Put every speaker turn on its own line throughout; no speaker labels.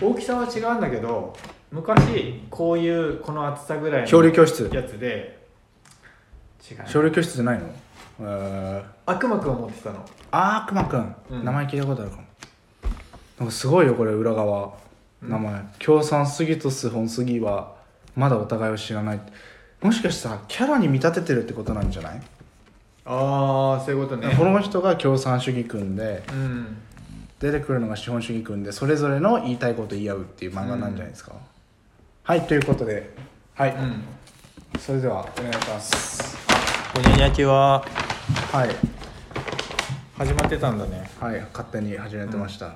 大きさは違うんだけど昔こういうこの厚さぐらい
漂流
の
教室？
やつで違う。
漂流教室じゃないの？えー、
悪魔くんを持ってたの。
あーくまくん、
うん。
名前聞いたことあるかも。なんかすごいよこれ裏側。
うん。
名前。共産杉とス本杉はまだお互いを知らない。もしかしたらキャラに見立ててるってことなんじゃない、
ああそういうことね。
この人が共産主義君で
うん
出てくるのが資本主義君でそれぞれの言いたいこと言い合うっていう漫画なんじゃないですか、はいということで。はい、
うん。
それではお願いします。
ほにゃにゃちは？
はい。
始まってたんだね。
はい勝手に始めてました、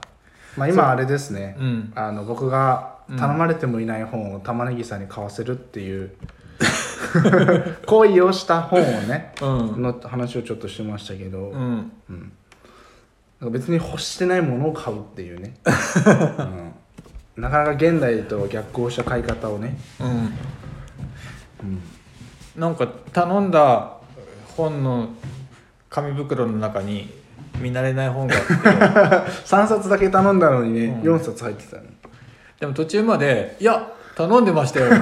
まあ今あれですね、
うん。
あの僕が頼まれてもいない本を玉ねぎさんに買わせるっていう 行為をした本をね
うん。
の話をちょっとしてましたけど、
うん。
うんなんか別に欲してないものを買うっていうね、うん、なかなか現代と逆行した買い方をね、
うん。
うん、
なんか頼んだ本の紙袋の中に見慣れない本があって。
3冊だけ頼んだのにね、
うん。
4冊入ってたの。
でも途中まで「いや頼んでましたよ。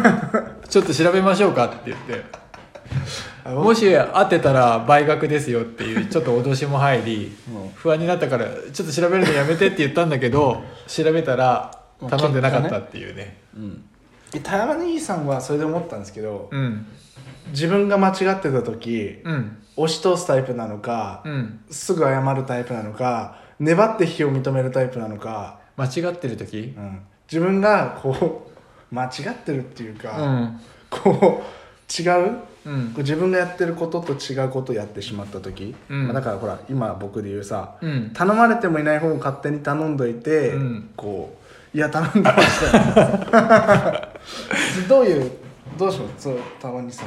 ちょっと調べましょうか」って言って。
あ
もし当てたら倍額ですよっていうちょっと脅しも入り
うん。
不安になったからちょっと調べるのやめてって言ったんだけど調べたら頼んでなかったっていうね。
うん。で玉ねぎさんはそれで思ったんですけど、
うん。
自分が間違ってた時
うん。
押し通すタイプなのか、
うん。
すぐ謝るタイプなのか粘って非を認めるタイプなのか、
間違ってる時？
うん、自分がこう間違ってるっていうか、
うん。
こう違う？
うん。
自分がやってることと違うことをやってしまった時、
うん。
まあ、だからほら今僕で言うさ
うん。
頼まれてもいない本を勝手に頼んどいて、
うん。
こういや頼んでましたよ。どういうどうしますそうたまにさ。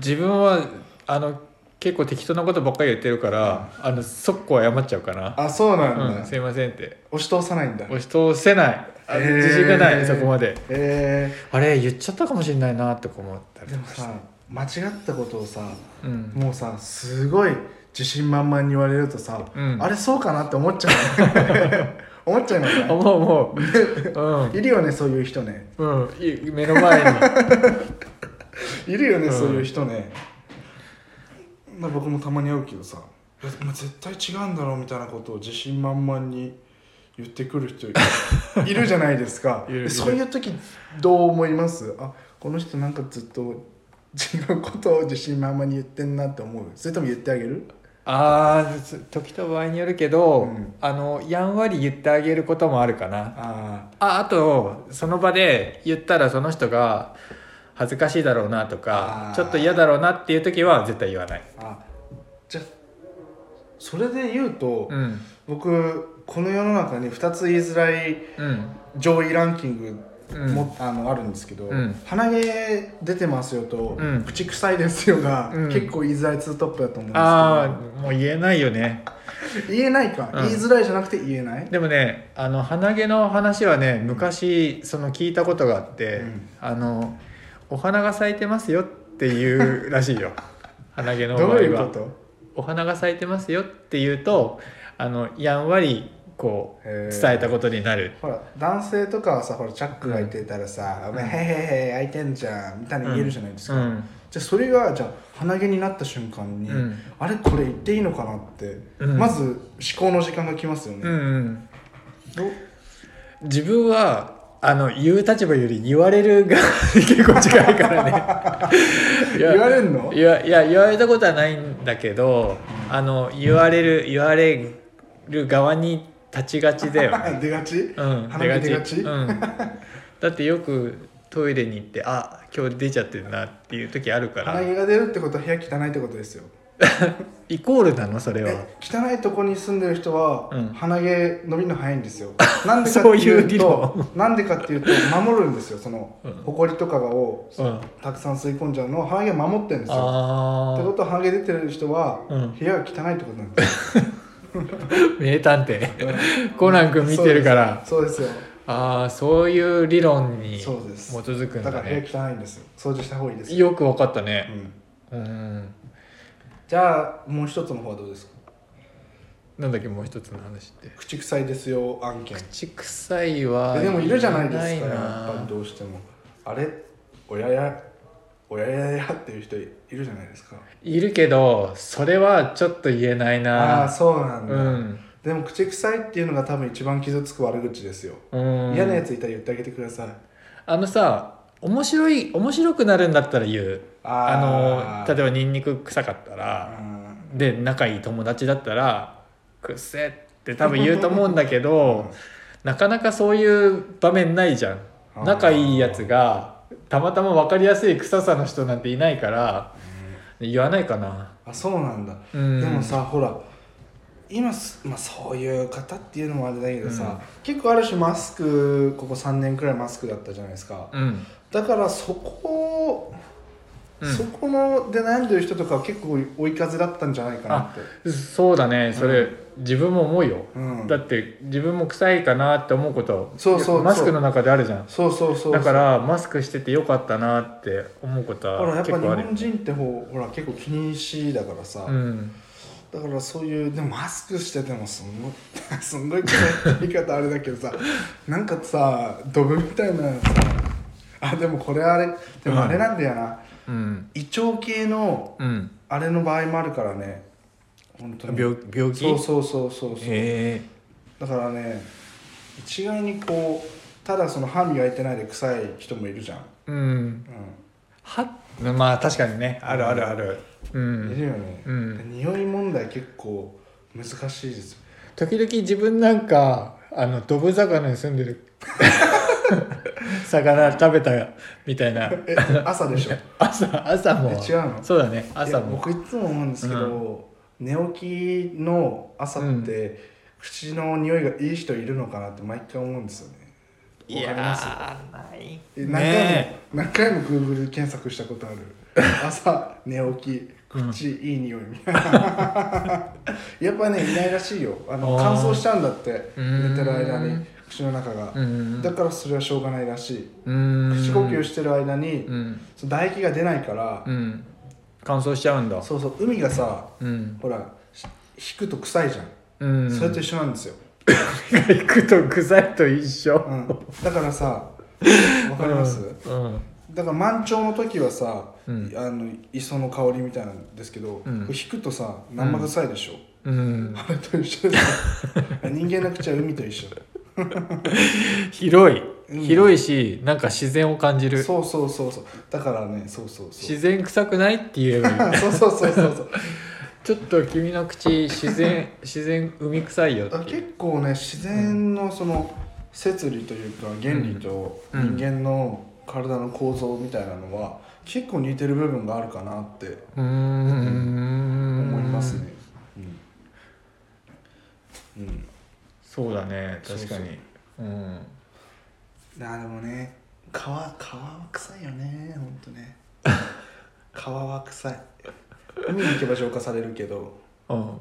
自分はあの結構適当なことばっかり言ってるから、あの速攻謝っちゃうかな。
あそうなんだ、
うん、すいませんって。
押し通さないんだ。
押し通せない自信がないそこまで。
え
あれ言っちゃったかもしれないなとか思った
ー、でもさ間違ったことをさ
うん。
もうさすごい自信満々に言われるとさ、
うん。
あれそうかなって思っちゃう。思っちゃいますね
思う思う。うん。
いるよねそういう人ね。
うん。い目の前に。
いるよね、
うん。
そういう人ね、まあ、僕もたまに会うけどさ絶対違うんだろうみたいなことを自信満々に言ってくる人い いるじゃないですか。そういう時どう思います？あこの人なんかずっと違うことを自信満々に言ってんなって思う。それとも言ってあげる？
ああ時と場合によるけど、
うん。
あのやんわり言ってあげることもあるかな。
あ
ああとその場で言ったらその人が恥ずかしいだろうなとかちょっと嫌だろうなっていう時は絶対言わない。
じゃあそれで言うと、
うん。
僕この世の中に2つ言いづらい
うん。
上位ランキング
うん。
も、あのあるんですけど、
うん。
鼻毛出てますよと、
うん。
口臭いですよが、
うん。
結構言いづらいツートップだと思うんですけど。
ああもう言えないよね。
言えないか、
うん。
言いづらいじゃなくて言えない。
でもねあの鼻毛の話はね昔その聞いたことがあって、
うん。
あのお花が咲いてますよっていうらしいよ。鼻毛の場合
どう
は
いうこと？
お花が咲いてますよっていうとあのやんわりこう伝えたことになる。
ほら男性とかはさほらチャックがいてたらさ「お前へへへ開いてんじゃん」みたいに言えるじゃないですか、
うん。
じゃあそれがじゃあ鼻毛になった瞬間に、
うん。
あれこれ言っていいのかなって、
うん。
まず思考の時間が来ますよね、
うん自分はあの言う立場より言われるが結構近いからね。
言われんの？
いやいや言われたことはないんだけど、あの言われる言われる側に立ちがちだよね。
出がち、
うん
鼻毛出がち？
うん、だってよくトイレに行ってあ今日出ちゃってるなっていう時あるから。
鼻毛が出るってことは部屋汚いってことですよ。
イコールなの？それは。
え汚いとこに住んでる人は、
うん。
鼻毛伸びるの早いんですよ。なんでかっていうとなんでかっていうと守るんですよその、
うん。
ほこりとかを
うん。
たくさん吸い込んじゃうのを鼻毛守ってるんですよ。
あ
ってことは鼻毛出てる人は、
うん。
部屋が汚いってことなんですよ。
あ 名探偵。コナン君見てるから。
そうですよ。
ああそういう理論に基
そうです。
づくんだ
だから部屋
ね
汚いんですよ。掃除した方がいいですよ、
よく分かったね。
うん、
うん。
じゃあもう一つの方はどうですか？
なんだっけもう一つの話って。
口臭いですよ案件。
口臭いは
えでもいるじゃないですかやっぱりどうしても。あれ？親や親ややっていう人いるじゃないですか。
いるけどそれはちょっと言えない
ああー
な
そうなんだ、
うん、
でも口臭いっていうのが多分一番傷つく悪口ですよ、
うん、
嫌なやついたら言ってあげてください。
あのさ面白い面白くなるんだったら言う。あの例えばニンニク臭かったら。
うん。
で仲いい友達だったら「くっせ」って多分言うと思うんだけどなかなかそういう場面ないじゃん。仲いいやつがたまたま分かりやすい臭さの人なんていないから言わないかな、
あそうなんだ、
うん、
でもさほら今す、まあ、そういう方っていうのもあれだけどさ、
うん。
結構ある種マスクここ3年くらいマスクだったじゃないですか。
うん。
だからそこ、
うん。
そこので悩んでる人とかは結構追い風だったんじゃないかなって。
そうだね。それ、自分も思うよ、
うん。
だって自分も臭いかなって思うこと
そうそう
マスクの中であるじゃん。
そうそうそう
だからマスクしててよかったなって思うことは
ほらやっぱ日本人ってほほら結構気にしいだからさ、
うん。
だからそういうでもマスクしててもすんごい すんごい言い方あれだけどさ なんかさドブみたいなさ。あでもこれあれ。でもあれなんだよな、
うん。
胃腸系の
うん。
あれの場合もあるからね。本当に。
病病気？
そうそうそうそうそう。
へ
だからね一概にこうただその歯磨いてないで臭い人もいるじゃん、
えうん。
う
はまあ確かにね。あるあるある。う
ん、いる
ん
よね、
うん。
匂い問題結構難しいですよ。
時々自分なんかあのドブ魚に住んでる 魚食べたみたいな。
え朝でしょ？
朝朝も。
え違うの？
そうだね朝も。
僕いつも思うんですけど、寝起きの朝って、口の匂いがいい人いるのかなって毎回思うんですよね。
いやない。
え何回も、
ね
何回も Google 検索したことある。朝寝起き口いい匂いみたいな。やっぱねいないらしいよ。あの乾燥しちゃうんだって
うーん。
寝てる間に口の中が、
うん。
だからそれはしょうがないらしい。
うん。
口呼吸してる間に、
うん。
その唾液が出ないから、
うん。乾燥しちゃうんだ。
そうそう。海がさ
うん。
ほらし引くと臭いじゃん、
うん。
それと一緒なんですよ、
行くと臭いと一緒。
うん、だからさわかります、
うん。
だから満潮の時はさ、
うん。
あの磯の香りみたいなんですけど、引くとさ生臭いでしょ、
うん。
あれと一緒で 人間の口は海と一緒
広い
うん。
広いしなんか自然を感じる。
そうそうそうそう。だからねそうそうそう。
自然臭くないって言えばいい。
そうそうそうそうそう。
ちょっと君の口自然自然海臭いよって
あ結構ね自然のその摂理というか原理と
うん。
人間の体の構造みたいなのは結構似てる部分があるかなって思いますね。うん、うん、
そうだね確かに。うん。
あでもね皮皮は臭いよねほんとね。皮は臭い。海に行けば浄化されるけど、
うん。
うん、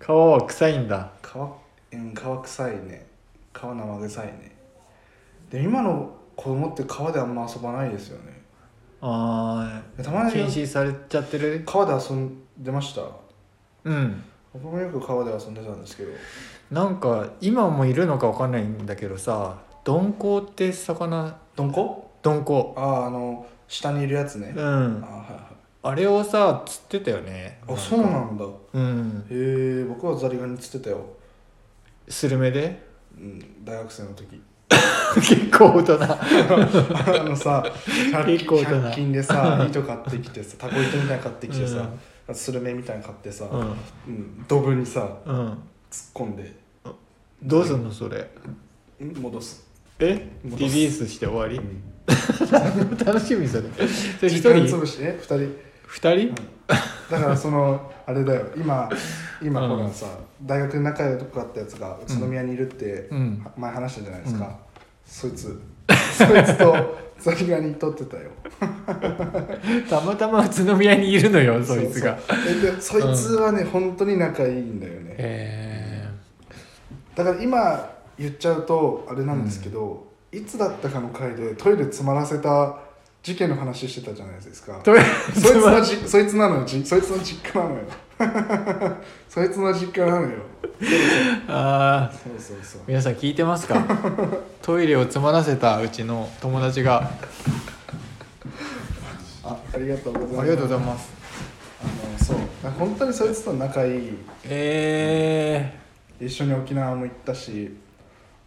皮は臭いんだ。
皮うん皮臭いね。皮生臭いね。で今の子供って川であんま遊ばないですよね。
あ
たまに
あ禁止されちゃってる？
川で遊んでました？
うん
僕もよく川で遊んでたんですけど。
なんか今もいるのかわかんないんだけどさ鈍行って魚
どんこ
鈍行。
あああの下にいるやつね、あ
うん。
はいはい。
あれをさ釣ってたよね。
あそうなんだ。へ
うん。
え僕はザリガニ釣ってたよ、
スルメで？
うん、大学生の時。
結構大人。
あのさ100
結構大人。
100均でさ糸買ってきてさタコ糸みたいなの買ってきてさ、スルメみたいなの買ってさ、
うん。
うん、ドブにさ
うん。
突っ込んで。
どうすんのそれ？
うん戻す、
え？リリースして終わり？
うん、
楽しみそれ。一人？
潰しえ？2人？
二人？
だからそのあれだよ。今今
うん。
ほらさ、大学で仲良かったやつが宇都宮にいるって、
うん。
前話したじゃないですか、
うん。
そいつ。そいつとザリガニ取ってたよ。
たまたま宇都宮にいるのよそいつが。
そうそうでそいつはね、本当に仲いいんだよね。
へ
だから今言っちゃうとあれなんですけど、いつだったかの回でトイレ詰まらせた事件の話してたじゃないですか。そいつの
ず
じそいつなのよ。じそいつの実家なのよ そいつの実家なのよ。
ああ
そうそうそう。
皆さん聞いてますか？トイレを詰まらせたうちの友達が。
あありがとうございます。
ありがとうございます。
あのそう。本当にそいつと仲いい。
え
一緒に沖縄も行ったし。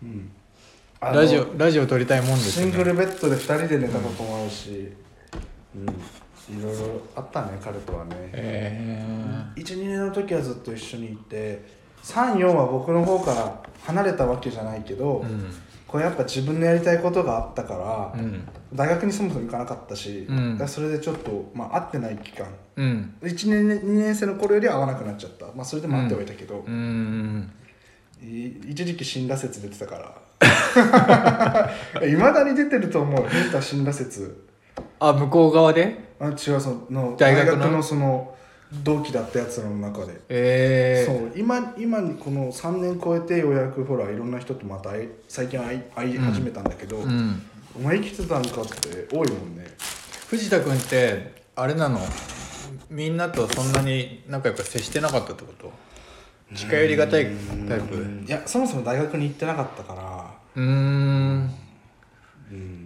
うん。
ラジオラジオ撮りたいもんですね。
シングルベッドで2人で寝たこともあるし、うん、いろいろあったね彼とはね、
え
12年の時はずっと一緒にいて34は僕の方から離れたわけじゃないけど、
ー、うん。
これやっぱ自分のやりたいことがあったから、
うん。
大学にそもそも行かなかったし、
うん。
それでちょっと、まあ、会ってない期間。
うん。
1年2年生の頃よりは会わなくなっちゃった、まあ、それでも会ってはいたけど、一時期死んだ説出てたから。いまだに出てると思う変太死んだ説。
あ向こう側で？
あ違うその
大学の？
その同期だったやつらの中で、
えー、
そう今今にこの3年超えてようやくほらいろんな人とまた最近会い会い始めたんだけど、
うん。
お前生きてたんかって多いもんね。
藤田君ってあれなの？みんなとそんなに仲良く接してなかったってこと？近寄りがたいタイプ？
いやそもそも大学に行ってなかったから。
うん。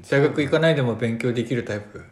大学行かないでも勉強できるタイプ？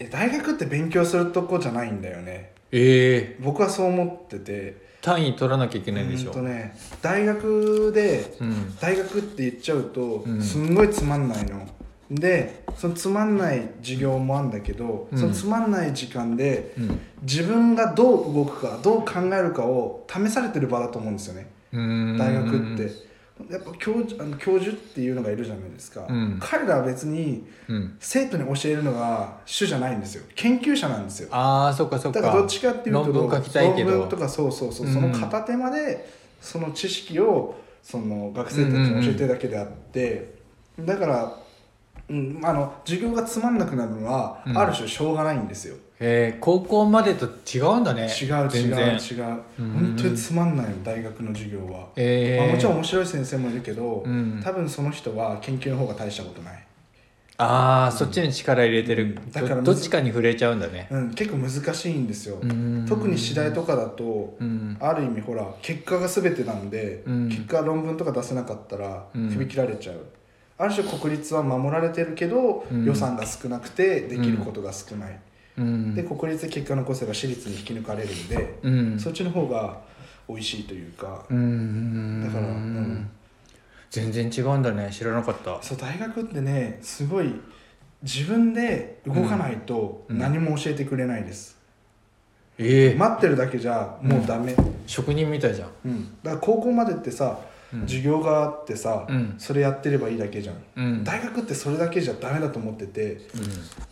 え大学って勉強するとこじゃないんだよね。
ええ
僕はそう思ってて。
単位取らなきゃいけないんでしょ。
うんとね大学で
うん。
大学って言っちゃうと
うん。
すんごいつまんないの、でそのつまんない授業もあるんだけど、
うん。
そのつまんない時間で
うん。
自分がどう動くかどう考えるかを試されてる場だと思うんですよね。
うーん。
大学ってやっぱ教授あの教授っていうのがいるじゃないですか、
うん。
彼らは別に
うん。
生徒に教えるのが主じゃないんですよ。研究者なんですよ。
ああそっかそっか。
だからどっちかっていうと
論文
とかそうそうそう、
うん。
その片手間でその知識をその学生たちに教えてるだけであって、だから、うん、あの授業がつまんなくなるのは、
うん。
ある種しょうがないんですよ
えー、高校までと違うんだね。
違う違う違う。
うん。
本当につまんないの大学の授業は、
えー、
まあ、もちろん面白い先生もいるけど、
うん。
多分その人は研究の方が大したことない、
ああそっちに力入れてる、
うん。だから
どどっちかに触れちゃうんだね。
うん、結構難しいんですよ、
うん。
特に次第とかだと、
うん。
ある意味ほら結果が全てなんで、
うん。
結果論文とか出せなかったら
うん。
首切られちゃう、ある種国立は守られてるけど、
うん。
予算が少なくてできることが少ない、
うん。
で国立で結果残せば私立に引き抜かれるんで、
うん。
そっちの方が美味しいというか、
うん。
だからうん。
全然違うんだね。知らなかった。
そう大学ってねすごい自分で動かないと
うん。
何も教えてくれないです、
ええ。
待ってるだけじゃもうダメ、
職人みたいじゃん。
うん。だから高校までってさ、
うん。
授業があってさ、
うん。
それやってればいいだけじゃん。
うん。
大学ってそれだけじゃダメだと思ってて
う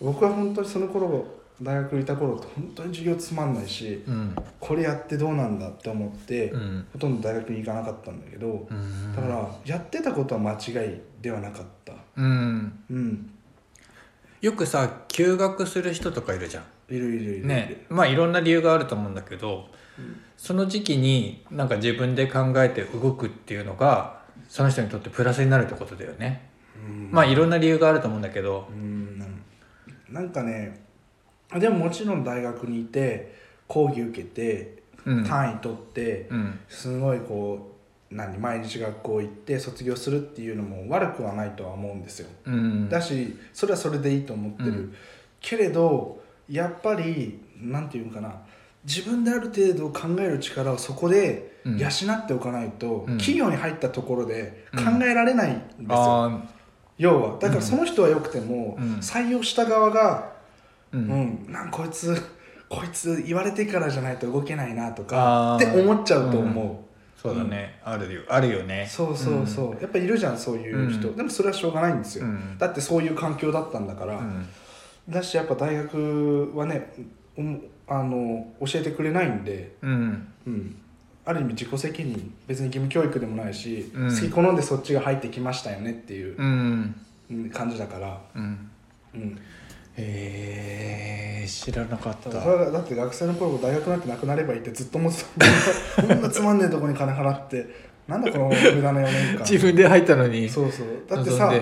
僕は本当にその頃大学にいた頃って本当に授業つまんないし
んうん。
これやってどうなんだって思って、
うん。
ほとんど大学に行かなかったんだけど
うん。
だからやってたことは間違いではなかった。
うん。
うん。
よくさ休学する人とかいるじゃん。
いるいるいるいる。
ね。まあいろんな理由があると思うんだけど、その時期になんか自分で考えて動くっていうのがその人にとってプラスになるってことだよね、
うん。
まあいろんな理由があると思うんだけど。
うん。なんかねでももちろん大学にいて講義受けて
うん。
単位取って
うん。
すごいこう何毎日学校行って卒業するっていうのも悪くはないとは思うんですよ。
うん。
だしそれはそれでいいと思ってる、
うん。
けれどやっぱりなんていうのかな自分である程度考える力をそこで
うん。
養っておかないと、
うん。
企業に入ったところで考えられないんですよ、
あ
要は。だからその人はよくても、
うん。
採用した側が
ーう
うん。ん、なんかこいつこいつ言われてからじゃないと動けないなとかって思っちゃうと思
そうだね、あるよ。あるよ
う、
ね。
そうそうそう、やっぱいるじゃんそういう人、
うん。
でもそれはしょうがないんですよ、
うん。
だってそういう環境だったんだから、
うん。
だしやっぱ大学はねうんあの教えてくれないんで、
うん。
うん、ある意味自己責任。別に義務教育でもないし、
うん。
好き好んでそっちが入ってきましたよねっていう
うん
うん。感じだから、
うん。
うん、
へえ知らなかった。
それはだって学生の頃大学なんてなくなればいいってずっと思ってたこんなつまんねえとこに金払ってなんだこの無駄な4年間。
自分で入ったのに。
そうそう。だってさ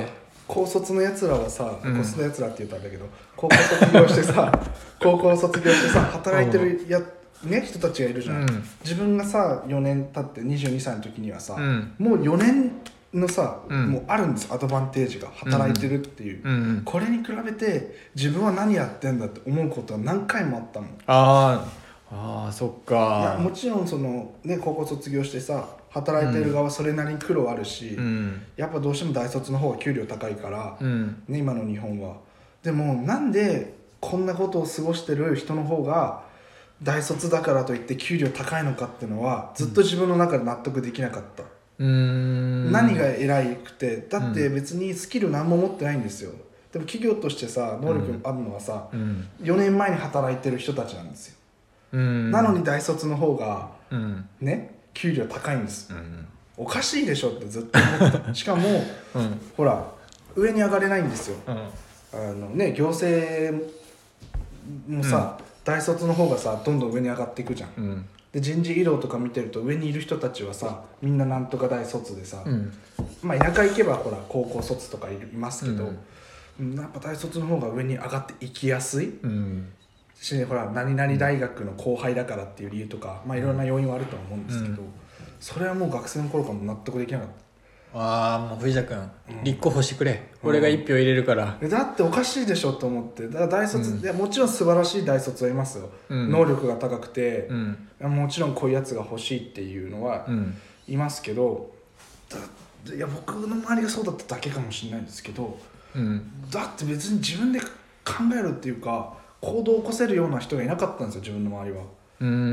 高卒のやつらはさ、
うん。
高卒のやつらって言ったんだけど高校卒業してさ 高校卒業してさ働いてるやね人たちがいるじゃん、
うん。
自分がさ4年経って22歳の時にはさ、
うん。
もう4年のさ、
うん。
もうあるんですアドバンテージが働いてるっていう、
うん
これに比べて自分は何やってんだって思うことは何回もあったもん。
あー。あーそっ
いや
か
もちろんその、ね、高校卒業してさ働いてる側それなりに苦労あるし、
うん。
やっぱどうしても大卒の方が給料高いから、
うん。
ね、今の日本は。でもなんでこんなことを過ごしてる人の方が大卒だからといって給料高いのかっていうのはずっと自分の中で納得できなかった、何が偉くてだって別にスキル何も持ってないんですよ。でも企業としてさ能力あるのはさ、
うん。
4年前に働いてる人たちなんですよ、
うん。
なのに大卒の方が
うん。
ね給料高いんです。
うん。
おかしいでしょってずっと思ってた。しかも
うん。
ほら上に上がれないんですよ。
うん。
あのね行政もさ、大卒の方がさどんどん上に上がっていくじゃんで人事異動とか見てると上にいる人たちはさみんななんとか大卒でさ、
うん。
まあ田舎行けばほら高校卒とかいますけど、
うん。
うんやっぱ大卒の方が上に上がっていきやすい。
うん。
しほら何々大学の後輩だからっていう理由とか、まあいろんな要因はあるとは思うんですけど、
うん。
それはもう学生の頃からも納得できなかっ
ああもう藤田君、
うん。
立候補してくれ。
うん
俺が一票入れるから。
ただっておかしいでしょと思って。だから大卒、
うん。
いやもちろん素晴らしい大卒はいますよ、
うん。
能力が高くて
う、ん。
もちろんこういうやつが欲しいっていうのは
うん。
いますけどだいや僕の周りがそうだっただけかもしれないんですけど
うん。
だって別に自分で考えるっていうか行動を起こせるような人がいなかったんですよ自分の周りは。
うん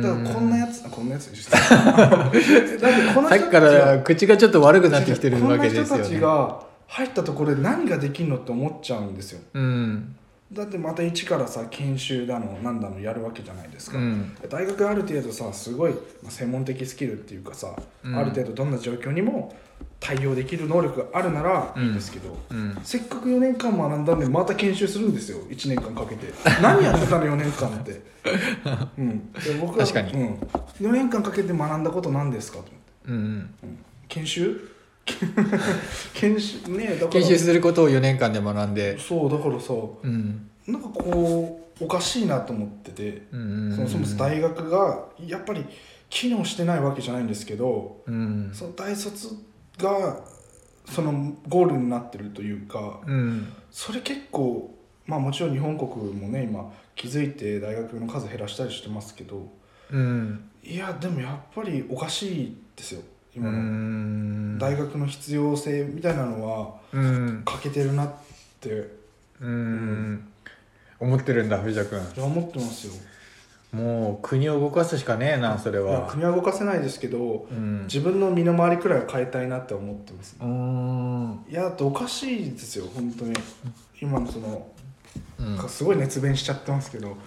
だからこんなやつこんなやつです だってこの
さっきから口がちょっと悪くなってきてるわけですよ
こんな人たち
ね
が入ったところで何ができるのって思っちゃうんですよ。
うん
だってまた一からさ研修だのなんだのやるわけじゃないですか、
うん。
大学ある程度さすごい、まあ、専門的スキルっていうかさ、
うん。
ある程度どんな状況にも対応できる能力があるならいいんですけど、
うん。
せっかく4年間学んだんでまた研修するんですよ1年間かけて。何やってたの4年間って、うん、で僕は
確かに。
うん、4年間かけて学んだこと何ですかと思って、
うん。
うん。研修？研修ねだから。
研修することを4年間で学んで。
そうだからさ
うん。
なんかこうおかしいなと思ってて、
うん
そもそも大学がやっぱり機能してないわけじゃないんですけど
うん。
その大卒がそのゴールになってるというか
うん。
それ結構まあもちろん日本国もね今気づいて大学の数減らしたりしてますけど
うん。
いやでもやっぱりおかしいですよ。
う
今の。
ん。
大学の必要性みたいなのは
うん。
欠けてるなって。
うん。思ってるんだ藤田君。
思ってますよ。
もう国を動かすしかねえなそれ
いや
は
国は動かせないですけど
うん。
自分の身の回りくらいは変えたいなって思ってます。
うん。
いやだっておかしいですよ本当に。今のその
うん。
すごい熱弁しちゃってますけど。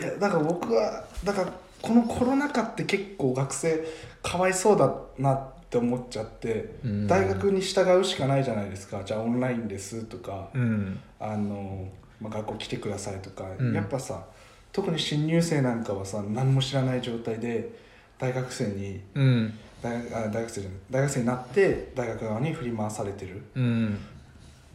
いやだから僕はだからこのコロナ禍って結構学生かわいそうだなって思っちゃって、
うん。
大学に従うしかないじゃないですか。じゃあオンラインですとか、
うん。
あの、まあ、学校来てくださいとか、
うん。
やっぱさ特に新入生なんかはさ何も知らない状態で大学生に
うん。
大学あ大学生じゃない大学生になって大学側に振り回されてる、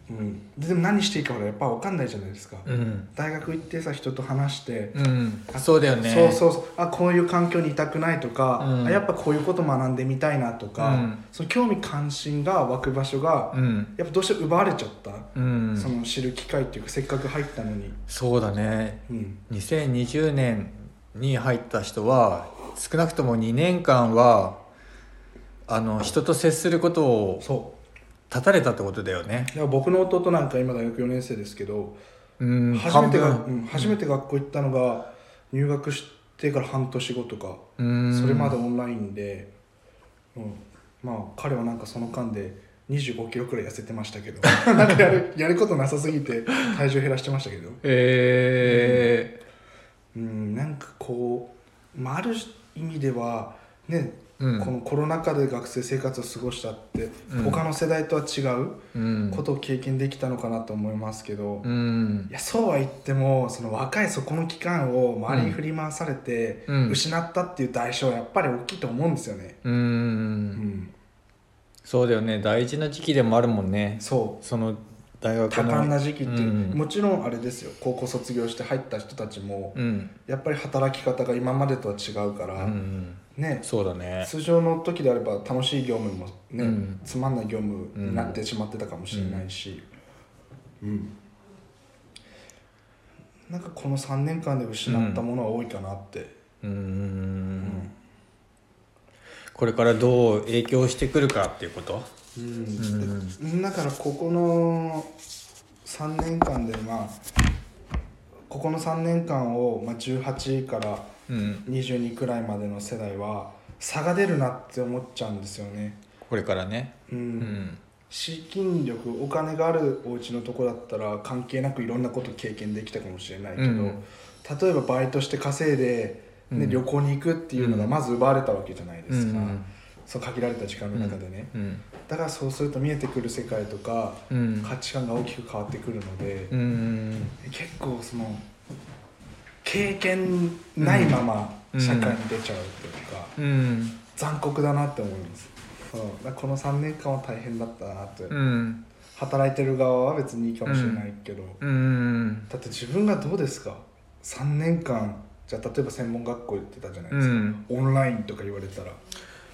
うん。
うん、ででも何していいか俺やっぱ分かんないじゃないですか、
うん。
大学行ってさ人と話して、
うん。そうだよね。
そうそうそう。あこういう環境にいたくないとか、
うん。
あやっぱこういうこと学んでみたいなとか、
うん。
その興味関心が湧く場所が、
うん。
やっぱどうしても奪われちゃった、
うん。
その知る機会っていうかせっかく入ったのに、
そうだね。
うん、
2020年に入った人は少なくとも2年間はあの人と接することを
そう
断たれたってことだよね。
だから僕の弟なんか今大学4年生ですけど、
うん
初めてが、うん初めて学校行ったのが入学してから半年後とか、
うん。
それまでオンラインで、うん、まあ彼はなんかその間で25キロくらい痩せてましたけど なんかやるやることなさすぎて体重減らしてましたけど。
え
うんなんかこう、まあ、ある意味ではね、
うん。
このコロナ禍で学生生活を過ごしたって、
うん。
他の世代とは違うことを経験できたのかなと思いますけど、い
うん。
やそうは言ってもその若いそこの期間を周りに振り回されて
うん。
失ったっていう代償はやっぱり大きいと思うんですよね。
う
うん。ん、
そうだよね。大事な時期でもあるもんね。
そ
その大学の
多感な時期っていう、
うん。
もちろんあれですよ。高校卒業して入った人たちも、
うん、
やっぱり働き方が今までとは違うから、
うん、
ね。
そうだね。
通常の時であれば楽しい業務もね、
うん。
つまんない業務になってしまってたかもしれないし、うん。なんかこの3年間で失ったものは多いかなって、
うん。これからどう影響してくるかっていうこと？
うん。だからここの3年間でまあここの3年間を、まあ、18から
うん。
22くらいまでの世代は差が出るなって思っちゃうんですよね。
これからね。
うん。
うん。
資金力お金があるお家のとこだったら関係なくいろんなこと経験できたかもしれないけど、
うん。
例えばバイトして稼いで、ね
うん。
旅行に行くっていうのがまず奪われたわけじゃないですか、
うん
そう限られた時間の中でね、
うん。
だからそうすると見えてくる世界とか
うん。
価値観が大きく変わってくるので、
うん
結構その経験ないまま
うん。
社会に出ちゃうというか、
うん。
残酷だなって思います、う。ん、この3年間は大変だったなって、
うん。
働いてる側は別にいいかもしれないけど、
うん。
だって自分がどうですか？3年間じゃあ例えば専門学校行ってたじゃないですか、
うん。
オンラインとか言われたら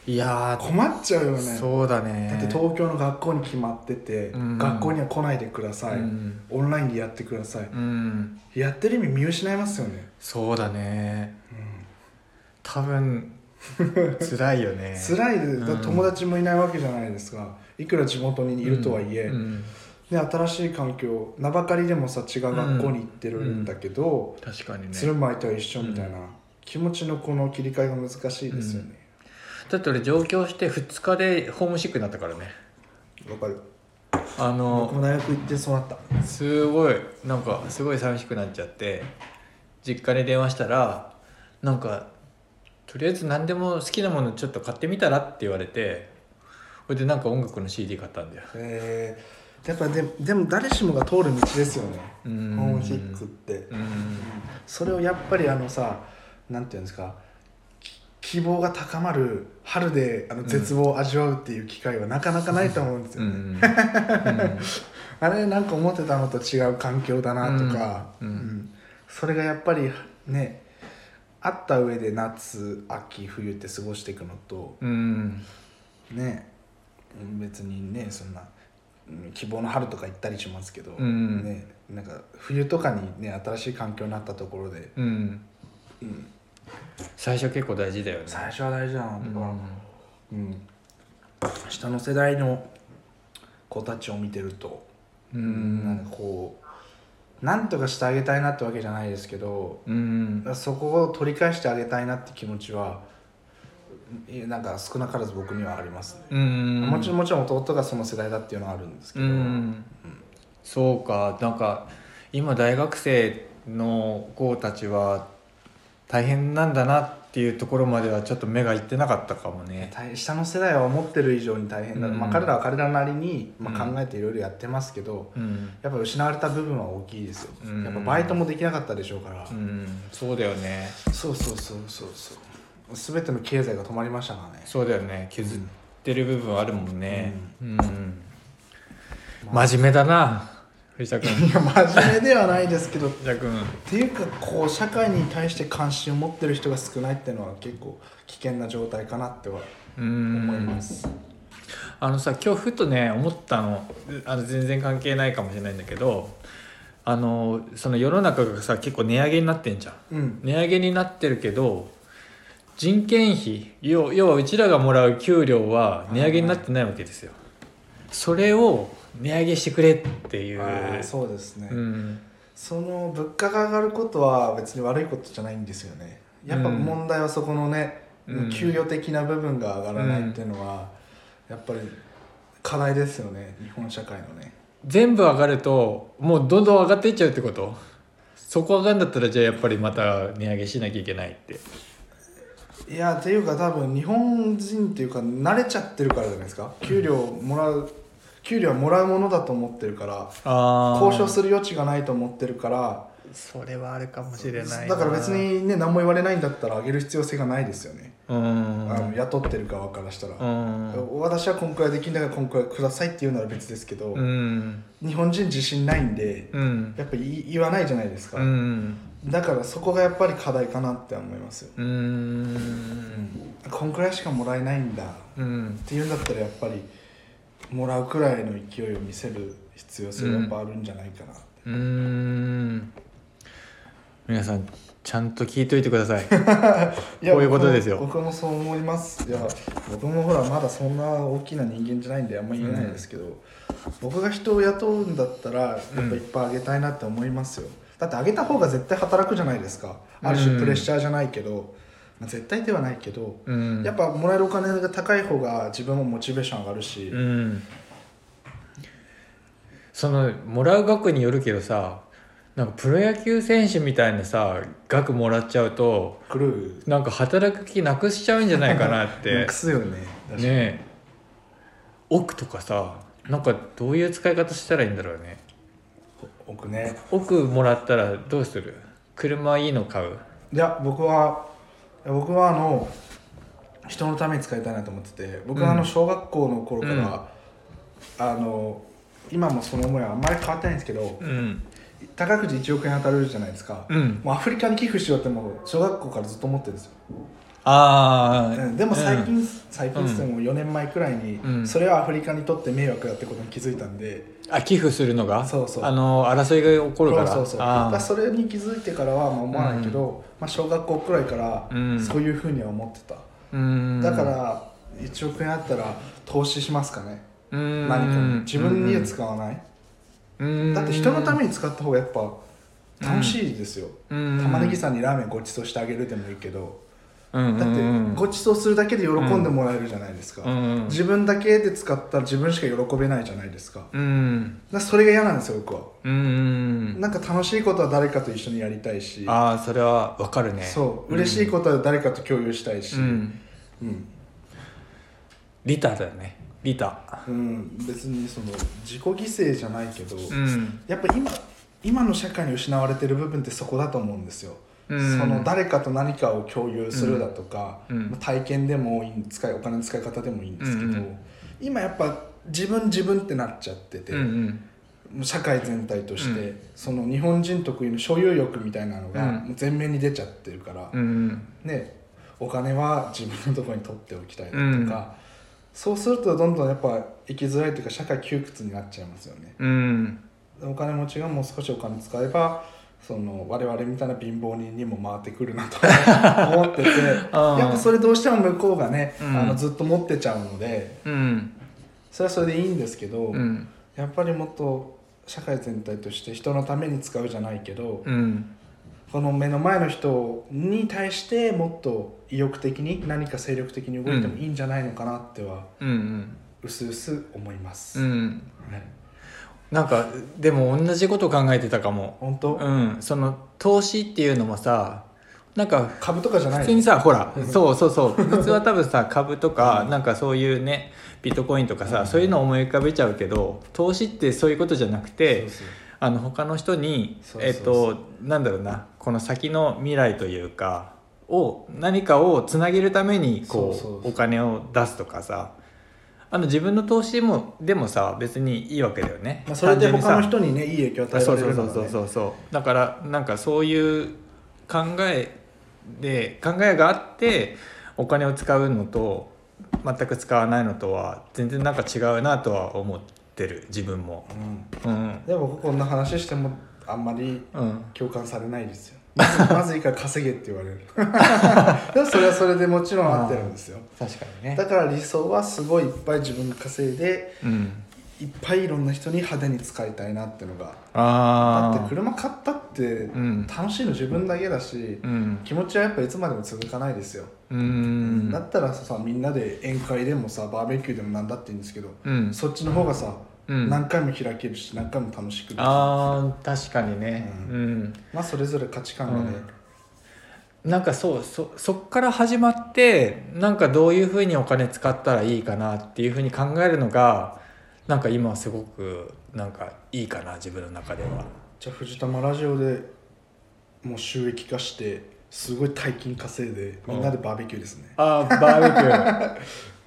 いやー
困っちゃうよね。
そうだね。
だって東京の学校に決まってて、
うん。
学校には来ないでください、
うん。
オンラインでやってください、
うん。
やってる意味見失いますよね、
そうだね。多分辛いよね。
辛いで友達もいないわけじゃないですか。いくら地元にいるとはいえ、
うん。
で新しい環境名ばかりでもさ違う学校に行ってるんだけど、
確かにね。
つるむ相手は一緒みたいな、気持ちのこの切り替えが難しいですよね
だって俺上京して2日でホームシックになったからね。
わ、かる。
あの
僕も大学行ってそうなった。
すごいなんかすごい寂しくなっちゃって実家に電話したらなんかとりあえず何でも好きなものちょっと買ってみたらって言われてそれでなんか音楽の CD 買ったんだよ。
えー、やっぱででも誰しもが通る道ですよね。ホ
うん。
ームシックって。
うん。
それをやっぱりあのさなんていうんですかき希望が高まる春であの絶望を味わうっていう機会はなかなかないと思うんですよね、
うん
あれなんか思ってたのと違う環境だなとか、
うんうん
それがやっぱりねあった上で夏秋冬って過ごしていくのと
うん
ね別にねそんなうん希望の春とか行ったりしますけど、
うん。
ねなんか冬とかにね新しい環境になったところで、
うん。
うん、
最初結構大事だよね。
最初は大事だなとか、
うん。
うん。下の世代の子たちを見てると、
うん。
なんかこうなんとかしてあげたいなってわけじゃないですけど
うん。
そこを取り返してあげたいなって気持ちはなんか少なからず僕にはありますね、
うん。
もちろんもちろん弟がその世代だっていうのはあるんですけ
う
ど、
ん。そうか。なんか今大学生の子たちは大変なんだなっていうところまではちょっと目がいってなかったかもね。
大下の世代は思ってる以上に大変だ、
うん。
まあ、彼らは彼らなりに、まあ、
うん。
考えていろいろやってますけど、
うん、
やっぱ失われた部分は大きいですよ、
うん。
やっぱバイトもできなかったでしょうから、
うん、そうだよね。
そうそうそうそう。そう全ての経済が止まりましたからね。
そうだよね。削ってる部分あるもんね。うん、
まあ
真面目だな藤田君。
いや真面目ではないですけど。っ
藤田君。
ていうかこう社会に対して関心を持ってる人が少ないっていうのは結構危険な状態かなっては
うん
思います。
あのさ今日ふとね思ったの。あの全然関係ないかもしれないんだけどあのその世の中がさ結構値上げになってんじゃん。
うん。
値上げになってるけど人件費要要はうちらがもらう給料は値上げになってないわけですよそれを値上げしてくれっていう。
そうですね、
うん。
その物価が上がることは別に悪いことじゃないんですよね。やっぱ
うん。
問題はそこのね、
うん。
給与的な部分が上がらないっていうのは、やっぱり課題ですよね。日本社会のね。
全部上がるともうどんどん上がっていっちゃうってこと？そこ上がるんだったらじゃあやっぱりまた値上げしなきゃいけないって。
いやっていうか多分日本人っていうか慣れちゃってるからじゃないですか。給料もらう給料はもらうものだと思ってるから
あ
交渉する余地がないと思ってるから
それはあるかもしれないな。
だから別にね何も言われないんだったら上げる必要性がないですよね。
ううん。
あの雇ってる側からしたら、
うん。
私はこんくらいできんだからこんくらいくださいって言うなら別ですけど、
うん。
日本人自信ないんで、
うん。
やっぱり言わないじゃないですか、
うん。
だからそこがやっぱり課題かなって思いますよ、
うん。
こんくらいしかもらえないんだっ
うん。
ていうんだったらやっぱりもらうくらいの勢いを見せる必要性がやっぱあるんじゃないかな、
うん。皆さんちゃんと聞いといてください。
いや
こういうことですよ。
僕もそう思います。いや僕もほらまだそんな大きな人間じゃないんであんま言えないですけど、僕が人を雇うんだったらやっぱいっぱいあげたいなって思いますよ。だってあげた方が絶対働くじゃないですか。ある種プレッシャーじゃないけど、まあ、絶対ではないけど、
うん。
やっぱもらえるお金が高い方が自分もモチベーション上がるし、
うん。そのもらう額によるけどさなんかプロ野球選手みたいなさ額もらっちゃうとなんか働く気なくしちゃうんじゃないかなっ
な
て
くすよね。
ね。え億とかさなんかどういう使い方したらいいんだろうね。
僕ね。
億もらったらどうする？車いいの買う？
いや僕は僕はあの人のために使いたいなと思ってて僕はあの小学校の頃から、あの今もその思いはあんまり変わってないんですけど
うん。
宝くじ1億円当たるじゃないですか、
うん。
もうアフリカに寄付しようってもう小学校からずっと思ってるんですよ、
ああ、
うんでも最近、最近っても4年前くらいに、
うん。
それはアフリカにとって迷惑だってことに気づいたんで、
あ寄付するのが？
そうそう。
あの争いが起こるから。
そうそうそう。それに気づいてからはまあ思わないけど、まあ、小学校くらいから
うん。
そういうふうには思ってた、
ーうん。
だから1億円あったら投資しますかね。
うん。
何かに。自分には使わない、
うん。
だって人のために使った方がやっぱ楽しいですよ、
うん。
玉ねぎさんにラーメンごちそうしてあげるでもいいけど、
うん
だって
うん
ごちそうするだけで喜んでもらえるじゃないですか、
うん
自分だけで使ったら自分しか喜べないじゃないですか。
うん。
らそれが嫌なんですよ僕は、
うん
なんか楽しいことは誰かと一緒にやりたいし。
ああそれはわかるね。
そう。嬉しいことは誰かと共有したいし、
うん。
うん。
リタだよね。リタ。
うん。別にその自己犠牲じゃないけど、
うん。
やっぱ今今の社会に失われてる部分ってそこだと思うんですよ、
うん
その誰かと何かを共有するだとか、体験でもいい使いお金の使い方でもいいんですけど、今やっぱ自分自分ってなっちゃってて、社会全体として、
うん。
その日本人特有の所有欲みたいなのが
うん。
もう前面に出ちゃってるから、
うん
ね、お金は自分のところに取っておきたいだとか、
うん。
そうするとどんどんやっぱ生きづらいというか社会窮屈になっちゃいますよね。
うん。
お金持ちがもう少しお金使えばその我々みたいな貧乏人にも回ってくるなと 思っててやっぱそれどうしても向こうがね、
うん。
あのずっと持ってちゃうので
うん。
それはそれでいいんですけど、
うん。
やっぱりもっと社会全体として人のために使うじゃないけど、
うん。
この目の前の人に対してもっと意欲的に何か精力的に動いてもいいんじゃないのかなっては
うん。
うすうす思います、
うん。
はい、
なんかでも同じこと考えてたかも。
本当、
うん。その投資っていうのもさなんか
株とかじゃない？
普通にさほら
うん。
そうそうそう。普通は多分さ株とかなんかそういうねビットコインとかさそういうのを思い浮かべちゃうけど投資ってそういうことじゃなくてあの他の人にえっとなんだろうなこの先の未来というかを何かをつなげるためにこ
う。
お金を出すとかさあの自分の投資もでもさ別にいいわけだよね。
まあ、それで他の人にねいい影響を与え
そうそう
られるね、
そうそうそうそう。だからなんかそういう考えで考えがあってお金を使うのと全く使わないのとは全然なんか違うなとは思ってる。自分も。
うん、
うん。
でも僕こんな話してもあんまり
うん。
共感されないですよまずいいから稼げって言われる。でもそれはそれでもちろん合ってるんですよ。
確かにね。
だから理想はすごいいっぱい自分が稼いで
うん。
いっぱいいろんな人に派手に使いたいなってのがだって車買ったって
ん。
楽しいの自分だけだし、
うん。
気持ちはやっぱいつまでも続かないですよ、
うん。
だったらさみんなで宴会でもさバーベキューでもなんだっていいんですけど、
うん。
そっちの方がさ、
うん。
何回も開けるし何回も楽しくできる。
あー確かにね。
う
うん。
まあそれぞれ価値観がね、
なんかそうそそっから始まってなんかどういうふうにお金使ったらいいかなっていうふうに考えるのがなんか今すごくなんかいいかな自分の中では。
じゃあ藤玉ラジオでもう収益化してすごい大金稼いでみんなでバーベキューですね、
あーバーベ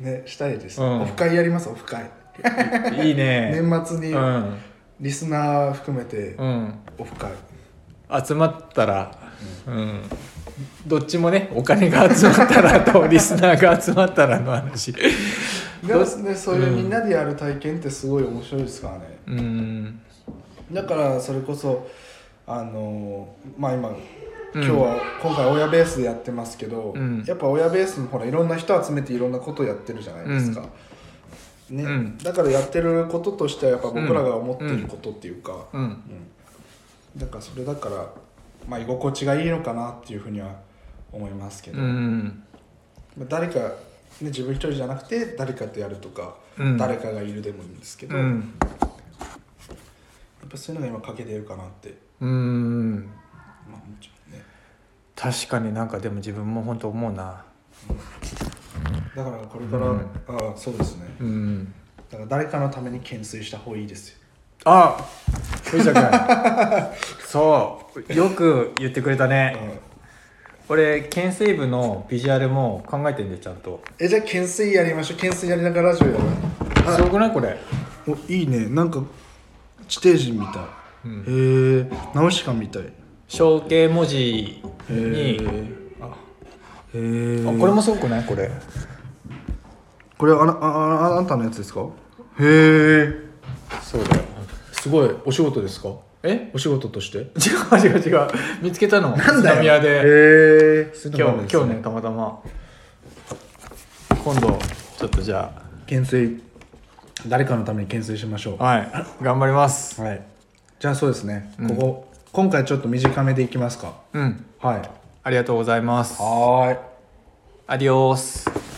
キュ
ねしたいです、
うん。
オフ会やりますオフ会。
ー いいね。
年末に
うん。
リスナー含めて
うん。
オフ会、
集まったら、うん、どっちもねお金が集まったらと リスナーが集まったらの話。
でもねそういうみんなでやる体験ってすごい面白いですからね、
うん。
だからそれこそあのまあ今
うん。
今日は今回親ベースでやってますけど、
うん。
やっぱ親ベースもほらいろんな人集めていろんなことをやってるじゃないですか、ね。
うん。
だからやってることとしてはやっぱ僕らが思ってることっていうか、
うん。
うん。だからそれだからまあ居心地がいいのかなっていうふうには思いますけど、
うん。
まあ、誰か、ね、自分一人じゃなくて誰かとやるとか、
うん。
誰かがいるでもいいんですけど、やっ
うん
ぱそういうのが今欠けてるかなって、
うん。
まあ、もちろんね。
確かになんかでも自分も本当思うな
だからこれから、
うん。
ああそうですね。
うん。
だから誰かのために懸垂した方がいいですよ。
あ藤田君。そうよく言ってくれたね。俺県西部のビジュアルも考えてんでちゃんと。
えじゃあ懸垂やりましょう。懸垂やりながらラジオやる
すごくない？これ。
おいいね。なんか地底人みたい、へえナウシカみたい。へ
象形文字
え
に
あへえ
あこれもすごくない？これ。
これあなあああなたのやつですか？へえ
そうだよ。
すごい。お仕事ですか？
え？
お仕事として？
違う違う違う。見つけたの。
なんだよ。
宇都宮で。
へえ
今日今日ねたまたま。今度ちょっとじゃ
懸垂。誰かのために懸垂しましょう。
あはい。頑張ります。
はい。じゃあそうですね、
うん。
ここ今回ちょっと短めでいきますか。
うん。
はい。
ありがとうございます。
はーい
アディオース。